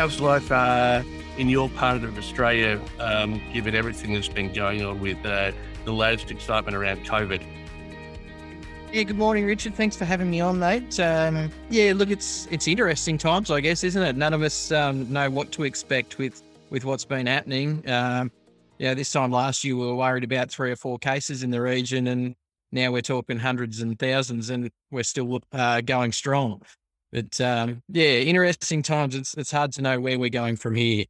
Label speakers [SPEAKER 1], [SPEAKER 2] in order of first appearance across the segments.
[SPEAKER 1] How's life uh, in your part of Australia, um, given everything that's been going on with uh, the latest excitement around COVID?
[SPEAKER 2] Yeah, good morning, Richard. Thanks for having me on, mate. Um, yeah, look, it's it's interesting times, I guess, isn't it? None of us um, know what to expect with with what's been happening. Um, yeah, this time last year we were worried about three or four cases in the region, and now we're talking hundreds and thousands, and we're still uh, going strong. But um, yeah, interesting times. It's it's hard to know where we're going from here.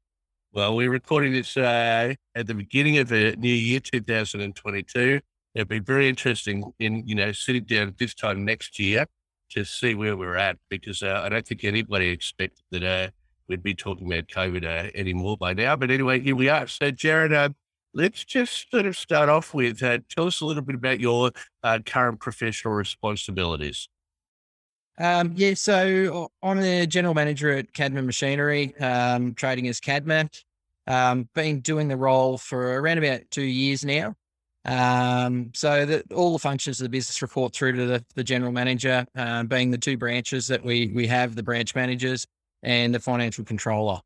[SPEAKER 1] Well, we're recording this uh, at the beginning of the new year, 2022. It'll be very interesting in you know sitting down at this time next year to see where we're at because uh, I don't think anybody expected that uh, we'd be talking about COVID uh, anymore by now. But anyway, here we are. So, Jared, uh, let's just sort of start off with uh, tell us a little bit about your uh, current professional responsibilities.
[SPEAKER 2] Um, yeah, so I'm the general manager at Cadmac Machinery, um, trading as Cadmac. Um, been doing the role for around about two years now. Um, so that all the functions of the business report through to the, the general manager, uh, being the two branches that we we have, the branch managers and the financial controller.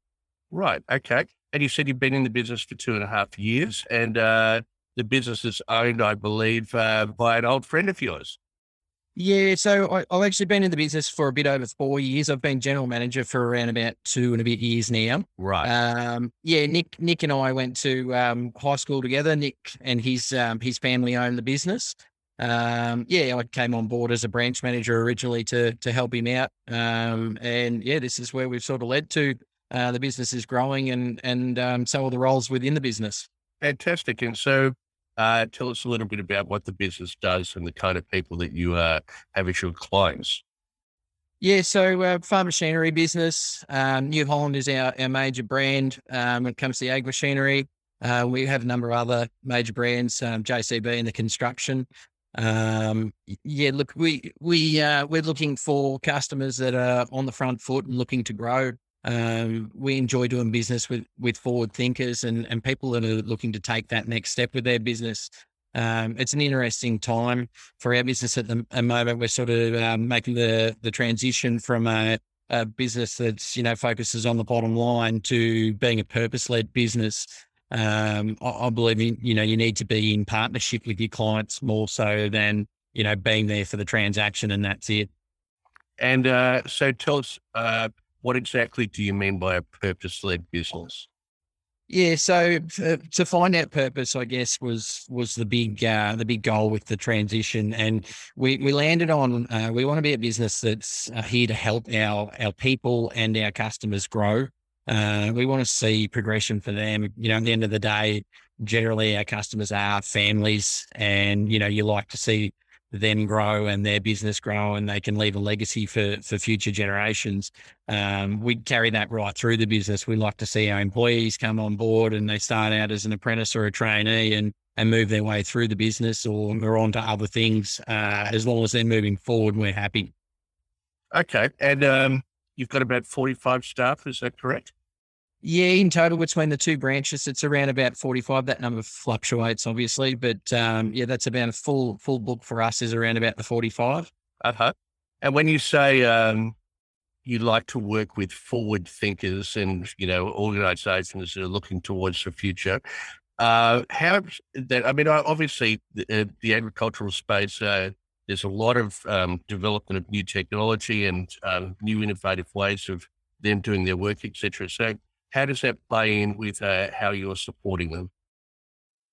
[SPEAKER 1] Right. Okay. And you said you've been in the business for two and a half years, and uh, the business is owned, I believe, uh, by an old friend of yours.
[SPEAKER 2] Yeah, so I, have actually been in the business for a bit over four years. I've been general manager for around about two and a bit years now.
[SPEAKER 1] Right.
[SPEAKER 2] Um, yeah, Nick, Nick and I went to um, high school together. Nick and his um, his family owned the business. Um, yeah, I came on board as a branch manager originally to to help him out. Um, and yeah, this is where we've sort of led to. Uh, the business is growing, and and um, so are the roles within the business.
[SPEAKER 1] Fantastic. And so, uh, tell us a little bit about what the business does and the kind of people that you uh, have as your clients.
[SPEAKER 2] Yeah, so uh, farm machinery business. Um, New Holland is our, our major brand um, when it comes to the ag machinery. Uh, we have a number of other major brands, um, JCB in the construction. Um, yeah, look, we we uh, we're looking for customers that are on the front foot and looking to grow. Um, we enjoy doing business with with forward thinkers and and people that are looking to take that next step with their business. Um, it's an interesting time for our business at the moment. We're sort of um, making the the transition from a, a, business that's you know focuses on the bottom line to being a purpose led business. Um, I, I, believe in, you know you need to be in partnership with your clients more so than you know being there for the transaction and that's it.
[SPEAKER 1] And uh, so, tell us. Uh what exactly do you mean by a purpose led business?
[SPEAKER 2] Yeah, so to find out purpose, I guess was was the big uh, the big goal with the transition, and we we landed on uh, we want to be a business that's uh, here to help our our people and our customers grow. Uh, we want to see progression for them. You know, at the end of the day, generally our customers are families, and you know you like to see them grow and their business grow and they can leave a legacy for for future generations. Um, we carry that right through the business. We like to see our employees come on board and they start out as an apprentice or a trainee and and move their way through the business or move on to other things. Uh, as long as they're moving forward, we're happy.
[SPEAKER 1] Okay, and um, you've got about forty five staff. Is that correct?
[SPEAKER 2] Yeah, in total between the two branches, it's around about 45. That number fluctuates, obviously, but um, yeah, that's about a full full book for us is around about the 45.
[SPEAKER 1] Uh huh. And when you say um, you like to work with forward thinkers and you know organisations that are looking towards the future, uh, how that? I mean, obviously, the, uh, the agricultural space. Uh, there's a lot of um, development of new technology and um, new innovative ways of them doing their work, etc. So, how does that play in with uh, how you're supporting them?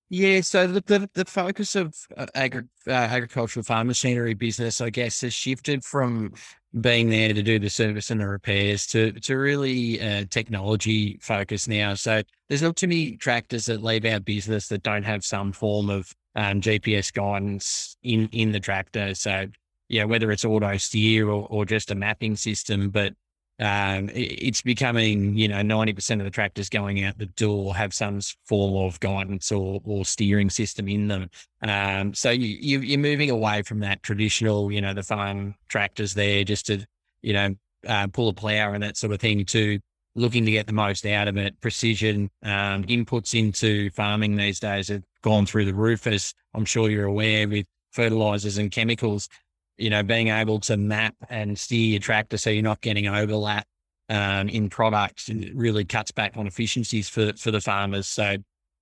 [SPEAKER 2] Yeah, so the the, the focus of uh, agri- uh, agricultural farm machinery business, I guess, has shifted from being there to do the service and the repairs to to really uh, technology focus now. So there's not too many tractors that leave our business that don't have some form of um, GPS guidance in in the tractor. So yeah, whether it's auto steer or, or just a mapping system, but um, it's becoming, you know, 90% of the tractors going out the door have some form of guidance or, or steering system in them. Um, so you, you, are moving away from that traditional, you know, the farm tractors there just to, you know, uh, pull a plow and that sort of thing to looking to get the most out of it. Precision um, inputs into farming these days have gone through the roof, as I'm sure you're aware, with fertilizers and chemicals you know, being able to map and steer your tractor so you're not getting overlap um, in products really cuts back on efficiencies for for the farmers. So,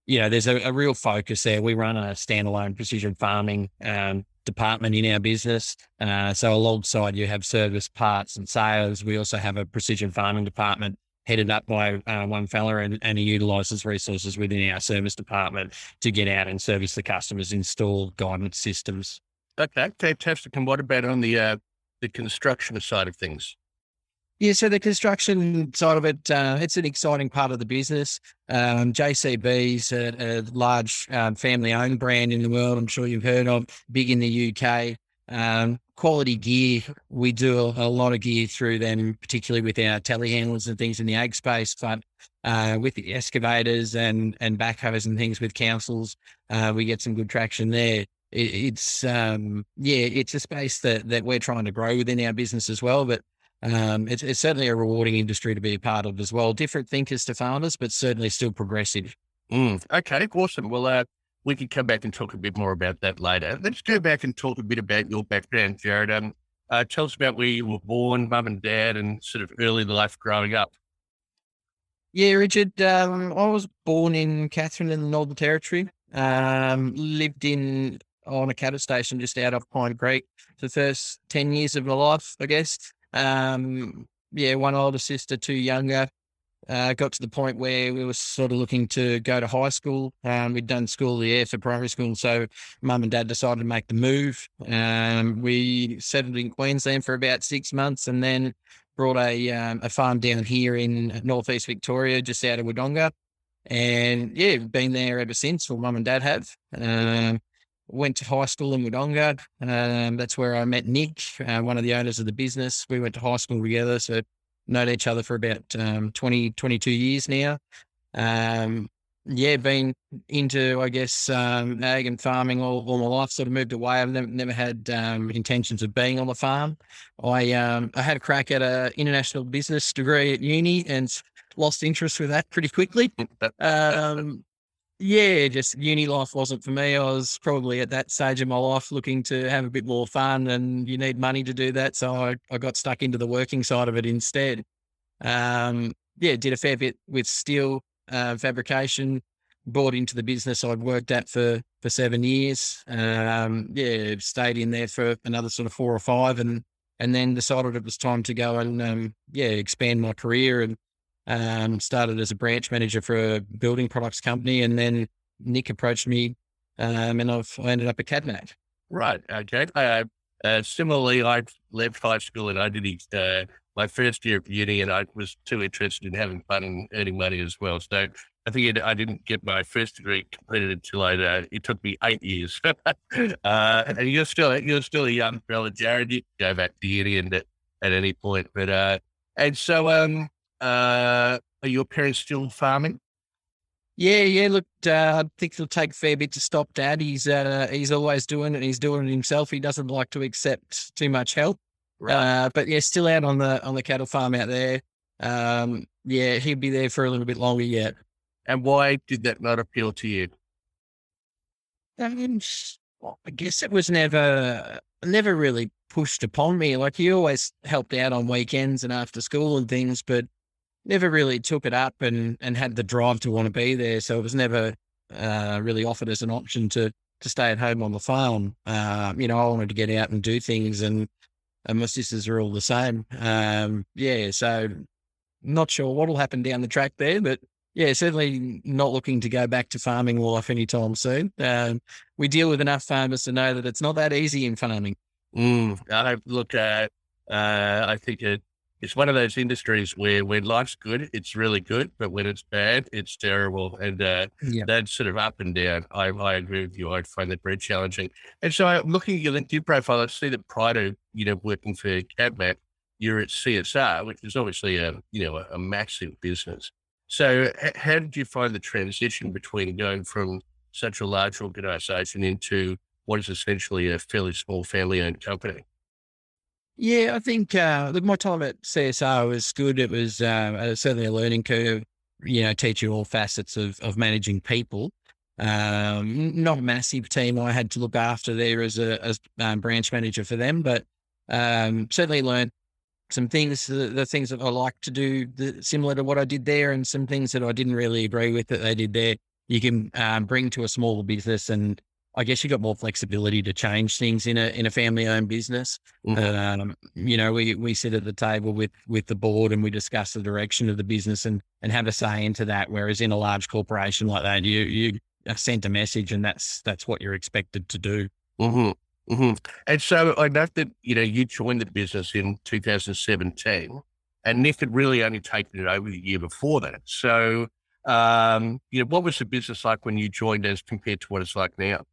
[SPEAKER 2] you know, there's a, a real focus there. We run a standalone precision farming um, department in our business. Uh, so alongside you have service parts and sales, we also have a precision farming department headed up by uh, one fella and, and he utilizes resources within our service department to get out and service the customers, install guidance systems.
[SPEAKER 1] Okay, fantastic. And what about on the uh, the construction side of things?
[SPEAKER 2] Yeah, so the construction side of it, uh, it's an exciting part of the business. Um, JCB is a, a large um, family owned brand in the world. I'm sure you've heard of, big in the UK. Um, quality gear, we do a, a, lot of gear through them, particularly with our telehandlers and things in the ag space. But uh, with the excavators and and backhoes and things with councils, uh, we get some good traction there it, it's um, yeah, it's a space that that we're trying to grow within our business as well. But um, it's, it's certainly a rewarding industry to be a part of as well. Different thinkers to founders, but certainly still progressive.
[SPEAKER 1] Mm, okay, awesome. Well, uh, we can come back and talk a bit more about that later. Let's go back and talk a bit about your background, Jared. Um, uh, tell us about where you were born, mum and dad, and sort of early life growing up.
[SPEAKER 2] Yeah, Richard. Um, I was born in Katherine in the Northern Territory. Um, lived in on a cattle station just out of Pine Creek the first 10 years of my life, I guess. Um, yeah, one older sister, two younger. Uh, got to the point where we were sort of looking to go to high school. Um, we'd done school there for primary school, so mum and dad decided to make the move. Um, we settled in Queensland for about six months, and then brought a um, a farm down here in northeast Victoria, just out of Wodonga. And yeah, been there ever since. Well, mum and dad have. Um, went to high school in Wodonga. Um, that's where I met Nick, uh, one of the owners of the business. We went to high school together, so known each other for about um, 20, 22 years now. Um, yeah, been into, I guess, um, ag and farming all, all my life, sort of moved away. I've never, never had um, intentions of being on the farm. I um, I had a crack at an international business degree at uni and lost interest with that pretty quickly. Um, yeah, just uni life wasn't for me. I was probably at that stage of my life looking to have a bit more fun and you need money to do that. So I, I got stuck into the working side of it instead. Um, yeah, did a fair bit with steel uh, fabrication, bought into the business I'd worked at for, for seven years. Um, yeah, stayed in there for another sort of four or five and, and then decided it was time to go and, um, yeah, expand my career and um, started as a branch manager for a building products company, and then Nick approached me, um, and I've I ended up at Cadmac.
[SPEAKER 1] Right. Okay. Uh, uh, similarly, I left high school and I did uh, my first year of uni, and I was too interested in having fun and earning money as well. So I think it, I didn't get my first degree completed until I. Uh, it took me eight years. uh, and you're still you're still a young fella, Jared. You can go back to uni and at, at any point, but uh, and so um, uh, are your parents still farming?
[SPEAKER 2] Yeah, yeah. Look, uh, I think it'll take a fair bit to stop Dad. He's uh, he's always doing it. He's doing it himself. He doesn't like to accept too much help. Right. Uh, but yeah, still out on the on the cattle farm out there. Um, yeah, he'll be there for a little bit longer yet.
[SPEAKER 1] And why did that not appeal to you?
[SPEAKER 2] Um, I guess it was never never really pushed upon me. Like he always helped out on weekends and after school and things, but never really took it up and, and had the drive to want to be there. So it was never uh, really offered as an option to to stay at home on the farm. Uh, you know, I wanted to get out and do things, and, and my sisters are all the same. Um, yeah, so not sure what will happen down the track there, but yeah, certainly not looking to go back to farming life anytime soon. Um, we deal with enough farmers to know that it's not that easy in farming.
[SPEAKER 1] Mm, I look at. Uh, I think it it's one of those industries where when life's good, it's really good, but when it's bad, it's terrible. And uh, yeah. that's sort of up and down. I, I agree with you. I find that very challenging. And so I'm looking at your LinkedIn profile. I see that prior to, you know, working for Cadmac, you're at CSR, which is obviously a you know a, a massive business. So, h- how did you find the transition between going from such a large organization into what is essentially a fairly small family-owned company?
[SPEAKER 2] Yeah, I think uh, look, my time at CSR was good. It was uh, certainly a learning curve. You know, teaching all facets of of managing people. Um, not a massive team I had to look after there as a as um, branch manager for them, but um, certainly learned some things, the, the, things that I like to do the, similar to what I did there, and some things that I didn't really agree with that they did there. You can um, bring to a smaller business, and I guess you got more flexibility to change things in a in a family owned business. Mm-hmm. Um, you know, we we sit at the table with with the board and we discuss the direction of the business and and have a say into that. Whereas in a large corporation like that, you you sent a message, and that's that's what you're expected to do.
[SPEAKER 1] Mm-hmm. Mm-hmm. And so I know that you know you joined the business in 2017, and Nick had really only taken it over the year before that. So, um, you know, what was the business like when you joined as compared to what it's like now?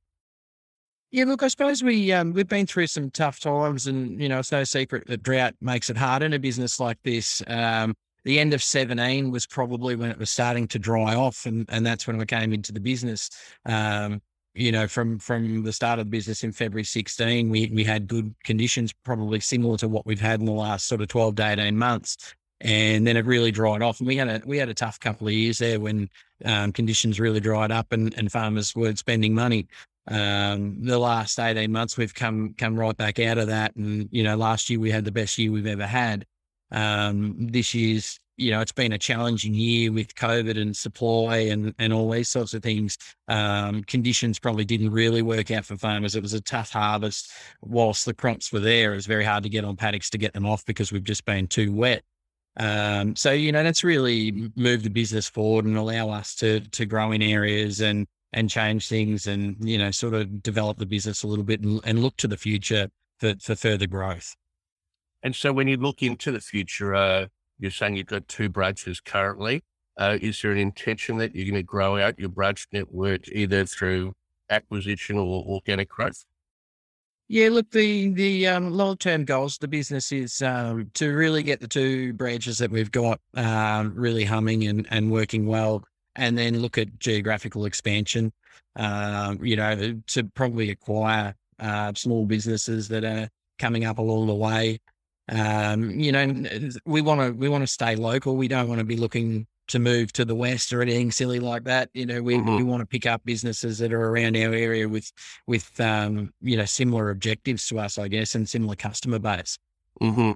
[SPEAKER 2] Yeah, look, I suppose we um, we've been through some tough times, and you know, it's no secret that drought makes it hard in a business like this. Um, the end of 17 was probably when it was starting to dry off. And, and that's when we came into the business. Um, you know, from, from the start of the business in February 16, we, we had good conditions, probably similar to what we've had in the last sort of 12 to 18 months. And then it really dried off. And we had a, we had a tough couple of years there when um, conditions really dried up and, and farmers weren't spending money. Um, the last 18 months, we've come, come right back out of that. And, you know, last year we had the best year we've ever had. Um, this year's, you know, it's been a challenging year with COVID and supply and, and all these sorts of things. Um, conditions probably didn't really work out for farmers. It was a tough harvest. Whilst the crops were there, it was very hard to get on paddocks to get them off because we've just been too wet. Um, so, you know, that's really moved the business forward and allow us to, to grow in areas and, and change things and, you know, sort of develop the business a little bit and, and look to the future for, for further growth.
[SPEAKER 1] And so when you look into the future, uh, you're saying you've got two branches currently. Uh, is there an intention that you're going to grow out your branch network either through acquisition or organic growth?
[SPEAKER 2] Yeah, look, the the um, long term goals of the business is um, to really get the two branches that we've got uh, really humming and, and working well, and then look at geographical expansion. Uh, you know, to probably acquire uh, small businesses that are coming up along the way um, you know, we want to we want to stay local. We don't want to be looking to move to the west or anything silly like that. You know, we, mm-hmm. we want to pick up businesses that are around our area with with um, you know similar objectives to us, I guess, and similar customer base.
[SPEAKER 1] Mm-hmm.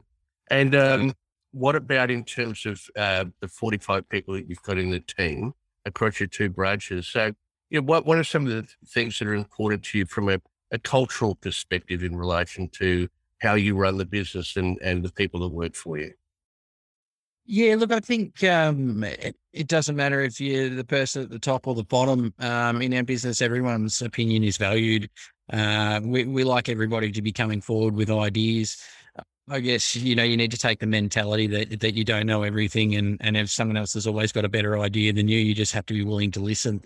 [SPEAKER 1] And um, what about in terms of uh, the forty five people that you've got in the team across your two branches? So, you know, what what are some of the things that are important to you from a, a cultural perspective in relation to how you run the business and, and the people that work for you?
[SPEAKER 2] Yeah, look, I think um, it, it, doesn't matter if you're the person at the top or the bottom. Um, in our business, everyone's opinion is valued. Uh, we, we like everybody to be coming forward with ideas. I guess you know you need to take the mentality that that you don't know everything, and and if someone else has always got a better idea than you, you just have to be willing to listen.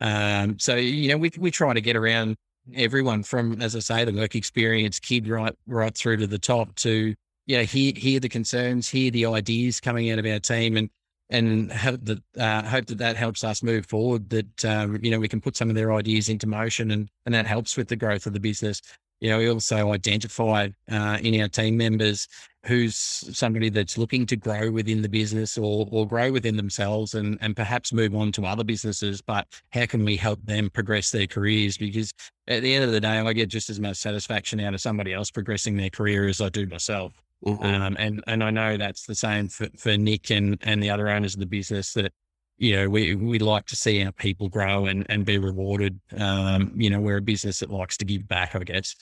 [SPEAKER 2] Um, so you know we we try to get around everyone from, as I say, the work experience kid right right through to the top to you know hear hear the concerns, hear the ideas coming out of our team, and and hope that uh, hope that that helps us move forward. That um, you know we can put some of their ideas into motion, and and that helps with the growth of the business you know, we also identify uh, in our team members who's somebody that's looking to grow within the business or, or grow within themselves and, and perhaps move on to other businesses. But how can we help them progress their careers? Because at the end of the day, I get just as much satisfaction out of somebody else progressing their career as I do myself. Mm-hmm. Um, and, and I know that's the same for, for Nick and, and the other owners of the business that you know, we we like to see our people grow and, and be rewarded. Um, you know, we're a business that likes to give back, I guess.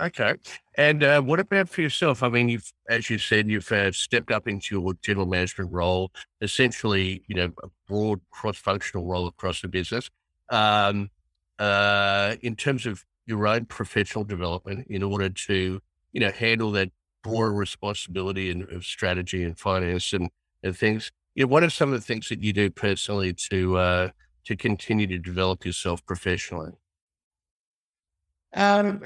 [SPEAKER 1] Okay. And uh, what about for yourself? I mean, you've, as you said, you've uh, stepped up into your general management role, essentially, you know, a broad cross-functional role across the business. Um, uh, in terms of your own professional development, in order to, you know, handle that broader responsibility and of strategy and finance and, and things, you know, what are some of the things that you do personally to uh, to continue to develop yourself professionally?
[SPEAKER 2] Um,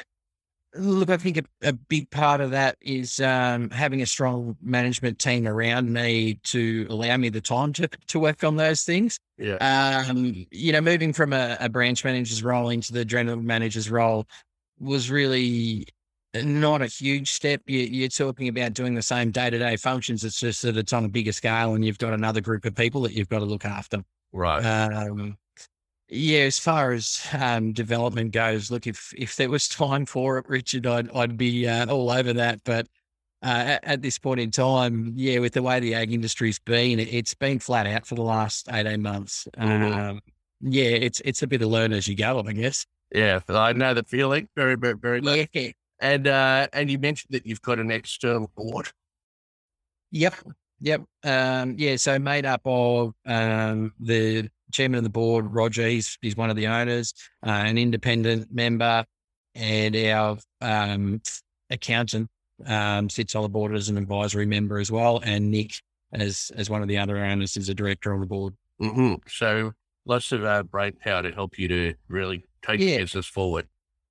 [SPEAKER 2] Look, I think a, a big part of that is um, having a strong management team around me to allow me the time to, to work on those things.
[SPEAKER 1] Yeah.
[SPEAKER 2] Um, you know, moving from a, a branch manager's role into the general manager's role was really not a huge step. You, are talking about doing the same day to day functions. It's just that it's on a bigger scale and you've got another group of people that you've got to look after.
[SPEAKER 1] Right.
[SPEAKER 2] Um, yeah, as far as um, development goes, look, if if there was time for it, Richard, I'd I'd be uh, all over that. But uh, at, at, this point in time, yeah, with the way the ag industry's been, it, has been flat out for the last eighteen months. Mm-hmm. Um, yeah, it's it's a bit of learn as you go, I guess.
[SPEAKER 1] Yeah, I know the feeling very, very, very much.
[SPEAKER 2] Yeah.
[SPEAKER 1] And uh, and you mentioned that you've got an external board.
[SPEAKER 2] Yep, yep, um, yeah. So made up of um, the chairman of the board, Roger. He's he's one of the owners, uh, an independent member, and our um, accountant um, sits on the board as an advisory member as well, and Nick as as one of the other owners is a director on the board.
[SPEAKER 1] Mm-hmm. So lots of uh, brain power to help you to really take yeah. business forward.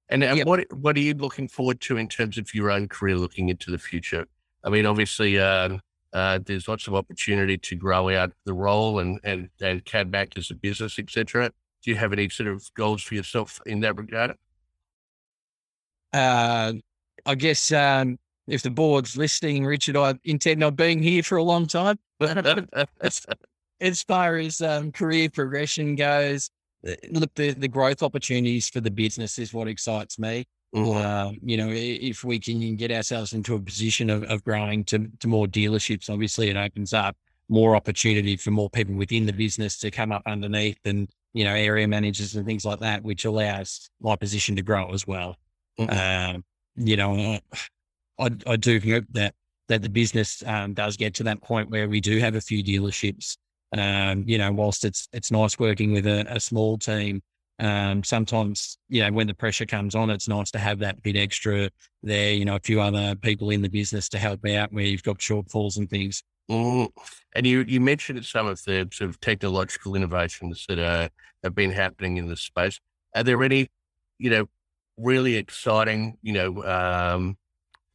[SPEAKER 1] And, and yep. what what are you looking forward to in terms of your own career looking into the future? I mean, obviously, uh, uh, there's lots of opportunity to grow out the role and and and CADMAC as a business, etc. Do you have any sort of goals for yourself in that regard?
[SPEAKER 2] Uh, I guess um, if the board's listening, Richard, I intend on being here for a long time. But as, as far as um, career progression goes, look, the, the growth opportunities for the business is what excites me. Mm-hmm. you know, if we can get ourselves into a position of, of growing to, to more dealerships, obviously it opens up more opportunity for more people within the business to come up underneath and, you know, area managers and things like that, which allows my position to grow as well. Mm-hmm. Um, you know, I, I do hope that, that the business um, does get to that point where we do have a few dealerships um, you know, whilst it's it's nice working with a, a small team, um, sometimes you know when the pressure comes on, it's nice to have that bit extra there. You know, a few other people in the business to help out where you've got shortfalls and things.
[SPEAKER 1] Mm. And you you mentioned some of the sort of technological innovations that are, have been happening in this space. Are there any, you know, really exciting, you know, um,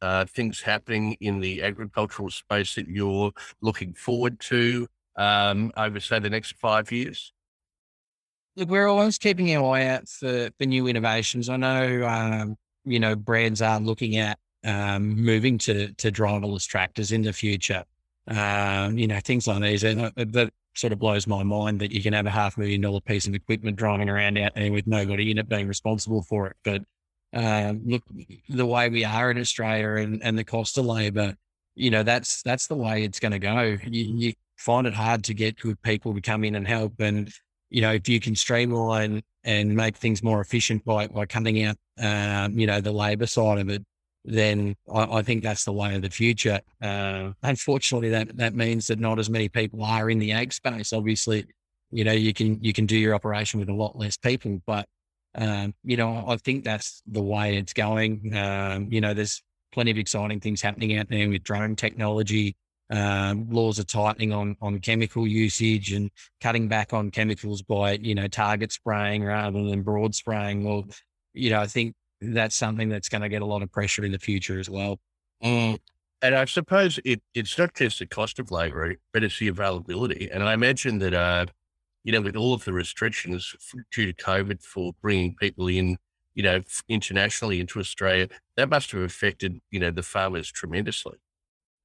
[SPEAKER 1] uh, things happening in the agricultural space that you're looking forward to? Um, over, say, the next five years?
[SPEAKER 2] Look, we're always keeping our eye out for, for new innovations. I know, um, you know, brands are looking at um, moving to, to driverless tractors in the future. Um, you know, things like these. And that sort of blows my mind that you can have a half million dollar piece of equipment driving around out there with nobody in it being responsible for it. But um, look, the way we are in Australia and, and the cost of labor, you know, that's that's the way it's going to go. You, you find it hard to get good people to come in and help. And, you know, if you can streamline and make things more efficient by, by cutting out, um, you know, the labor side of it, then I, I, think that's the way of the future. Uh, unfortunately, that, that means that not as many people are in the ag space. Obviously, you know, you can, you can do your operation with a lot less people, but, um, you know, I think that's the way it's going. Um, you know, there's plenty of exciting things happening out there with drone technology, um, laws are tightening on on chemical usage and cutting back on chemicals by you know target spraying rather than broad spraying. Well, you know, I think that's something that's going to get a lot of pressure in the future as well.
[SPEAKER 1] Mm. And I suppose it, it's not just the cost of labour, but it's the availability. And I imagine that, uh, you know, with all of the restrictions due to COVID for bringing people in, you know, internationally into Australia, that must have affected, you know, the farmers tremendously.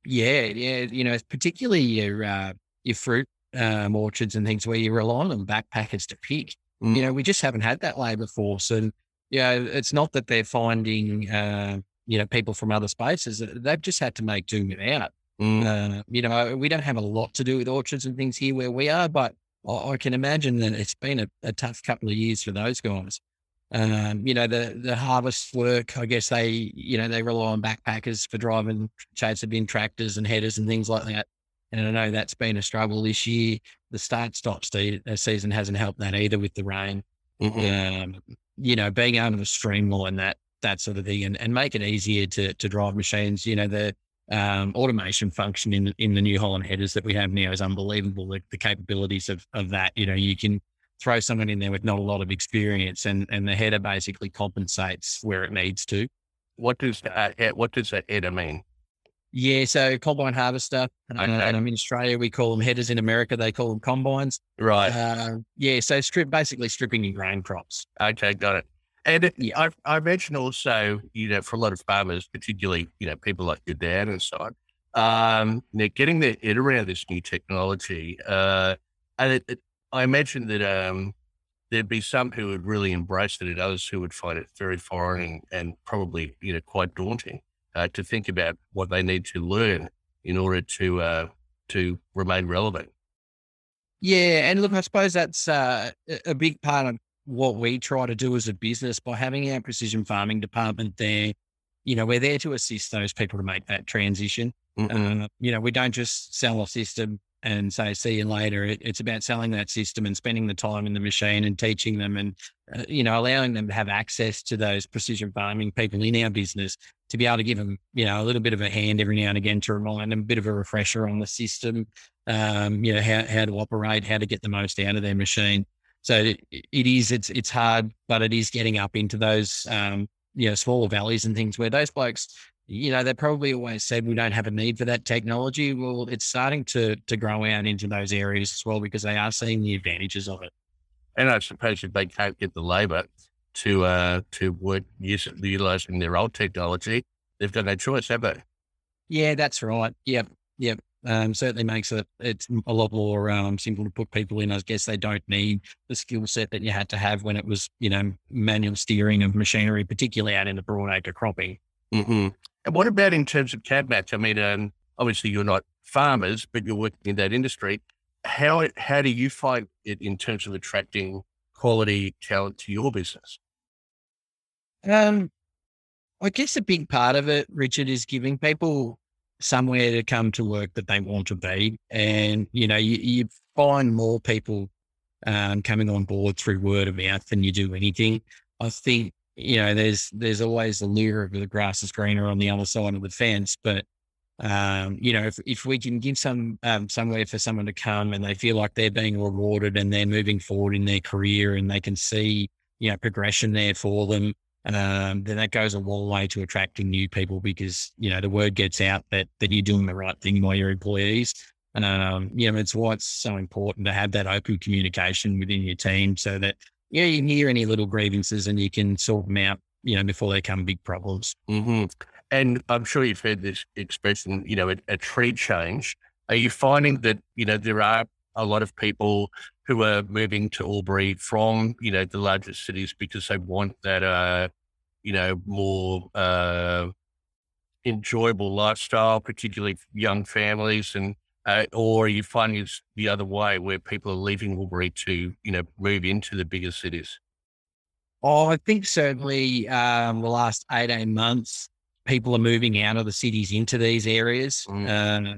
[SPEAKER 2] Yeah, yeah. You know, particularly your uh, your fruit um, orchards and things where you rely on backpackers to pick. Mm. You know, we just haven't had that labour force, and yeah, it's not that they're finding uh, you know people from other spaces; they've just had to make do without. Mm. Uh, you know, we don't have a lot to do with orchards and things here where we are, but I, I can imagine that it's been a, a tough couple of years for those guys. Um, you know, the the harvest work, I guess they, you know, they rely on backpackers for driving chaser bin tractors and headers and things like that. And I know that's been a struggle this year. The start stop uh, season hasn't helped that either with the rain. Um, you know, being able to streamline that that sort of thing and, and make it easier to to drive machines. You know, the um, automation function in in the New Holland headers that we have now is unbelievable. The, the capabilities of of that. You know, you can throw someone in there with not a lot of experience and, and the header basically compensates where it needs to.
[SPEAKER 1] what does uh, what does that header mean?
[SPEAKER 2] Yeah, so combine harvester. Uh,
[SPEAKER 1] Okay.
[SPEAKER 2] and in Australia, we call them headers. In America, they call them combines.
[SPEAKER 1] Right.
[SPEAKER 2] Uh, yeah, so strip basically stripping your grain crops.
[SPEAKER 1] Okay, got it. And
[SPEAKER 2] Yeah.
[SPEAKER 1] I, I imagine also, you know, for a lot of farmers, particularly, you know, people like your dad and so on, um, they're getting their head around this new technology. Uh, and it, it, I imagine that um, there'd be some who would really embrace it and others who would find it very foreign and, and probably, you know, quite daunting uh, to think about what they need to learn in order to uh, to remain relevant.
[SPEAKER 2] Yeah, and look, I suppose that's uh, a- big part of what we try to do as a business by having our precision farming department there. You know, we're there to assist those people to make that transition.
[SPEAKER 1] Mhm.
[SPEAKER 2] Uh, you know, we don't just sell a system and say, see you later. It, it's about selling that system and spending the time in the machine and teaching them and, uh, you know, allowing them to have access to those precision farming people in our business to be able to give them, you know, a little bit of a hand every now and again to remind them a bit of a refresher on the system, um, you know, how, how to operate, how to get the most out of their machine. So it, it is, it's, it's hard, but it is getting up into those, um, you know, smaller valleys and things where those blokes, you know, they probably always said we don't have a need for that technology. Well, it's starting to to grow out into those areas as well because they are seeing the advantages of it.
[SPEAKER 1] And I suppose if they can't get the labour to uh, to work use, utilizing their old technology, they've got no choice, have they?
[SPEAKER 2] Yeah, that's right. Yep, yep. Um, certainly makes it it's a lot more um, simple to put people in. I guess they don't need the skill set that you had to have when it was, you know, manual steering of machinery, particularly out in the broadacre cropping.
[SPEAKER 1] Mm-hmm. And what about in terms of Cadmac? I mean, um, obviously you're not farmers, but you're working in that industry. How how do you find it in terms of attracting quality talent to your business?
[SPEAKER 2] Um, I guess a big part of it, Richard, is giving people somewhere to come to work that they want to be. And, you know, you, you find more people um, coming on board through word of mouth than you do anything. I think, you know, there's there's always the lure of the grass is greener on the other side of the fence. But um, you know, if, if we can give some um, somewhere for someone to come and they feel like they're being rewarded and they're moving forward in their career and they can see, you know, progression there for them, um, then that goes a long way to attracting new people because you know the word gets out that that you're doing the right thing by your employees. And um, you know, it's why it's so important to have that open communication within your team so that you know, you can hear any little grievances and you can sort them out, you know, before they become big problems.
[SPEAKER 1] Mm-hmm. And I'm sure you've heard this expression, you know, a, a tree change. Are you finding that you know there are a lot of people who are moving to Albury from you know the largest cities because they want that uh you know more uh enjoyable lifestyle, particularly for young families, and uh, or are you finding it's the other way where people are leaving Albury to you know move into the bigger cities?
[SPEAKER 2] Oh, I think certainly um, the last 18 months, people are moving out of the cities into these areas. Uh,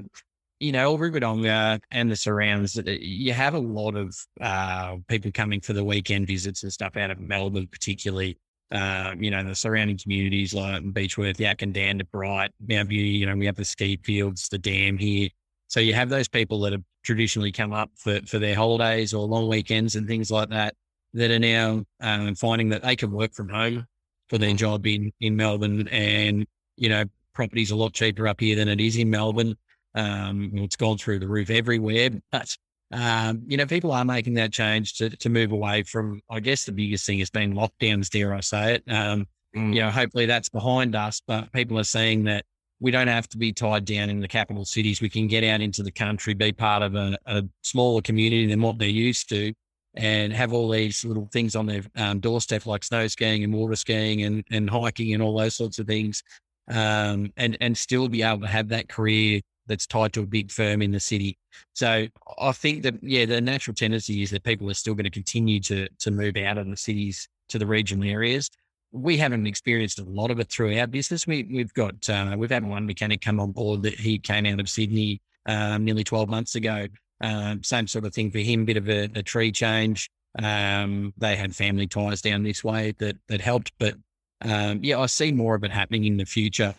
[SPEAKER 2] you know, Wodonga and the surrounds, uh, you have a lot of uh, people coming for the weekend visits and stuff out of Melbourne, particularly. Uh, you know, the surrounding communities like Beechworth, Yackandandah, Bright, Mount Beauty, you know, we have the ski fields, the dam here. So you have those people that have traditionally come up for, for their holidays or long weekends and things like that, that are now um, finding that they can work from home for their job in, in Melbourne. And, you know, property's a lot cheaper up here than it is in Melbourne. Um, it's gone through the roof everywhere, but um, you know, people are making that change to, to move away from, I guess the biggest thing has been lockdowns, dare I say it. Um,
[SPEAKER 1] Mm.
[SPEAKER 2] you know, hopefully that's behind us, but people are seeing that we don't have to be tied down in the capital cities. We can get out into the country, be part of a, a smaller community than what they're used to, and have all these little things on their um, doorstep like snow skiing and water skiing and, and hiking and all those sorts of things, um, and and still be able to have that career that's tied to a big firm in the city. So I think that yeah, the natural tendency is that people are still going to continue to to move out of the cities to the regional areas. We haven't experienced a lot of it through our business. We we've got uh, we've had one mechanic come on board that he came out of Sydney um, nearly twelve months ago. Um, same sort of thing for him, bit of a, a tree change. Um, they had family ties down this way that that helped, but um, yeah, I see more of it happening in the future.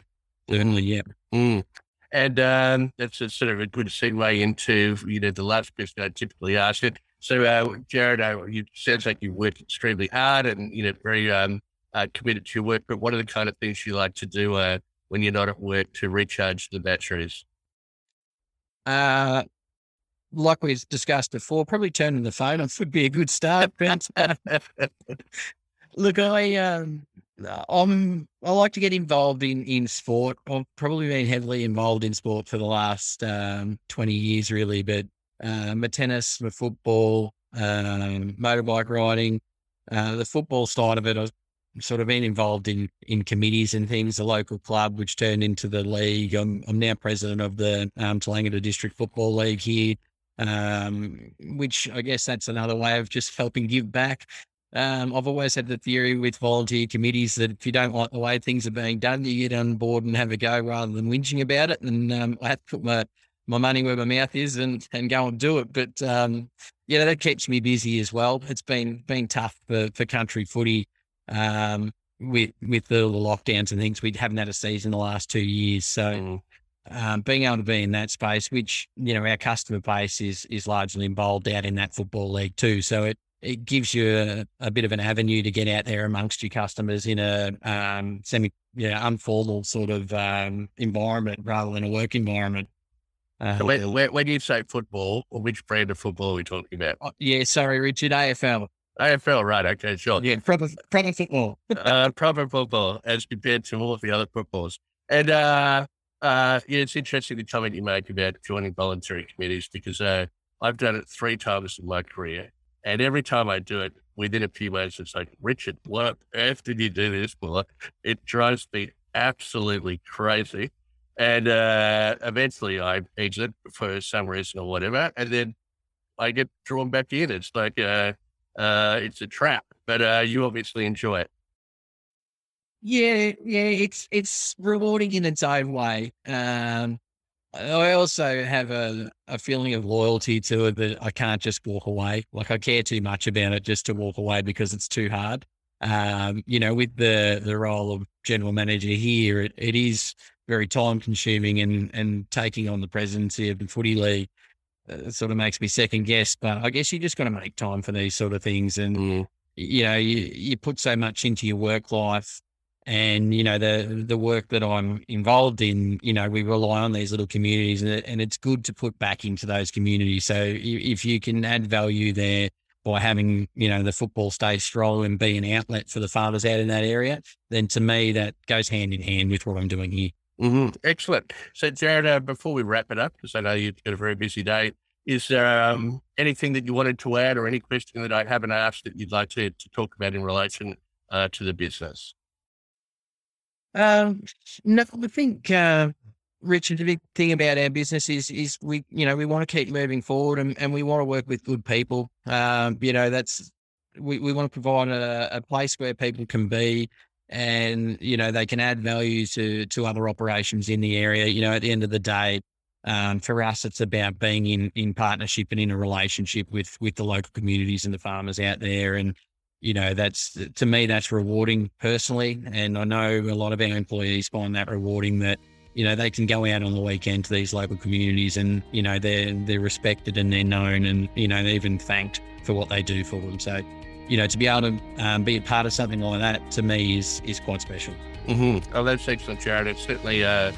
[SPEAKER 2] Certainly, yeah.
[SPEAKER 1] Mm. And um, that's a sort of a good segue into you know the last question I typically ask it. So, uh, Jared, uh, you sounds like you work extremely hard and you know very um, uh, committed to your work, but what are the kind of things you like to do uh, when you're not at work to recharge the batteries?
[SPEAKER 2] Uh, like we discussed before, probably turning the phone off would be a good start. Look, I um, I'm I like to get involved in in sport. I've probably been heavily involved in sport for the last um, twenty years, really. But uh, my tennis, my football, um, motorbike riding, uh, the football side of it, I've sort of been involved in in committees and things. The local club, which turned into the league. I'm I'm now president of the um, District Football League here um, which I guess that's another way of just helping give back. Um, I've always had the theory with volunteer committees that if you don't like the way things are being done, you get on board and have a go rather than whinging about it. And um, I have to put my, my money where my mouth is and, and go and do it. But um, yeah, that keeps me busy as well. It's been been tough for, for country footy um, with with the lockdowns and things. We haven't had a season the last two years, so mm um, being able to be in that space, which you know our customer base is is largely involved out in that football league too. So it it gives you a, a bit of an avenue to get out there amongst your customers in a um, semi know, informal sort of um, environment rather than a work environment.
[SPEAKER 1] Uh, when, when, when, you say football, which brand of football are we talking about?
[SPEAKER 2] Oh, yeah, sorry, Richard, AFL.
[SPEAKER 1] AFL, right? Okay, sure.
[SPEAKER 2] Yeah, proper, proper football.
[SPEAKER 1] uh, proper football as compared to all of the other footballs. And uh, uh, yeah, it's interesting the comment you make about joining voluntary committees because uh, I've done it three times in my career. And every time I do it, within a few months, it's like, Richard, what did you do this for? It drives me absolutely crazy. And uh, eventually I exit for some reason or whatever. And then I get drawn back in. It's like, uh, uh, it's a trap, but uh, you obviously enjoy it.
[SPEAKER 2] Yeah, yeah, it's it's rewarding in its own way. Um, I also have a, a feeling of loyalty to it that I can't just walk away. Like I care too much about it just to walk away because it's too hard. Um, you know, with the the role of general manager here, it, it is very time consuming and and taking on the presidency of the footy league uh, sort of makes me second guess. But I guess you just got to make time for these sort of things, and mm. you know, you you put so much into your work life and you know the the work that I'm involved in, you know, we rely on these little communities, and, and it's good to put back into those communities. So if you can add value there by having you know the football stay strong and be an outlet for the farmers out in that area, then to me that goes hand in hand with what I'm doing here.
[SPEAKER 1] Mm-hmm. Excellent. So Jared, uh, before we wrap it up, because I know you've got a very busy day, is there um, anything that you wanted to add, or any question that I haven't asked that you'd like to, to talk about in relation uh, to the business?
[SPEAKER 2] Um, no, I think, uh, Richard, the big thing about our business is is we, you know, we want to keep moving forward and, and we want to work with good people. Um, you know, that's we, we want to provide a, a place where people can be and you know they can add value to to other operations in the area. You know, at the end of the day, um, for us, it's about being in in partnership and in a relationship with with the local communities and the farmers out there, and you know, that's to me, that's rewarding personally. And I know a lot of our employees find that rewarding that, you know, they can go out on the weekend to these local communities and, you know, they're, they're respected and they're known and, you know, they're even thanked for what they do for them. So, you know, to be able to um, be a part of something like that to me is, is quite special.
[SPEAKER 1] Mm-hmm. Oh, that's excellent, Jared. It's certainly, uh,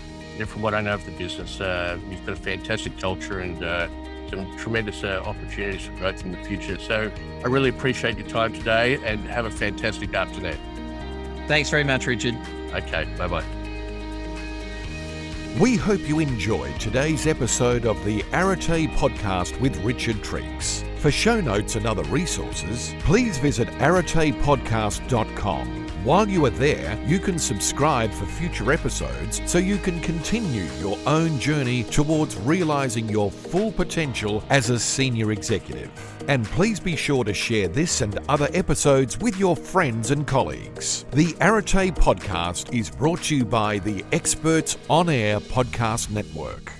[SPEAKER 1] from what I know of the business, uh, you've got a fantastic culture and, uh, some tremendous uh, opportunities for growth in the future. So I really appreciate your time today and have a fantastic afternoon.
[SPEAKER 2] Thanks very much, Richard.
[SPEAKER 1] Okay, bye bye.
[SPEAKER 3] We hope you enjoyed today's episode of the Arete podcast with Richard Treeks. For show notes and other resources, please visit aretepodcast.com. While you are there, you can subscribe for future episodes so you can continue your own journey towards realizing your full potential as a senior executive. And please be sure to share this and other episodes with your friends and colleagues. The Arete podcast is brought to you by the Experts On Air Podcast Network.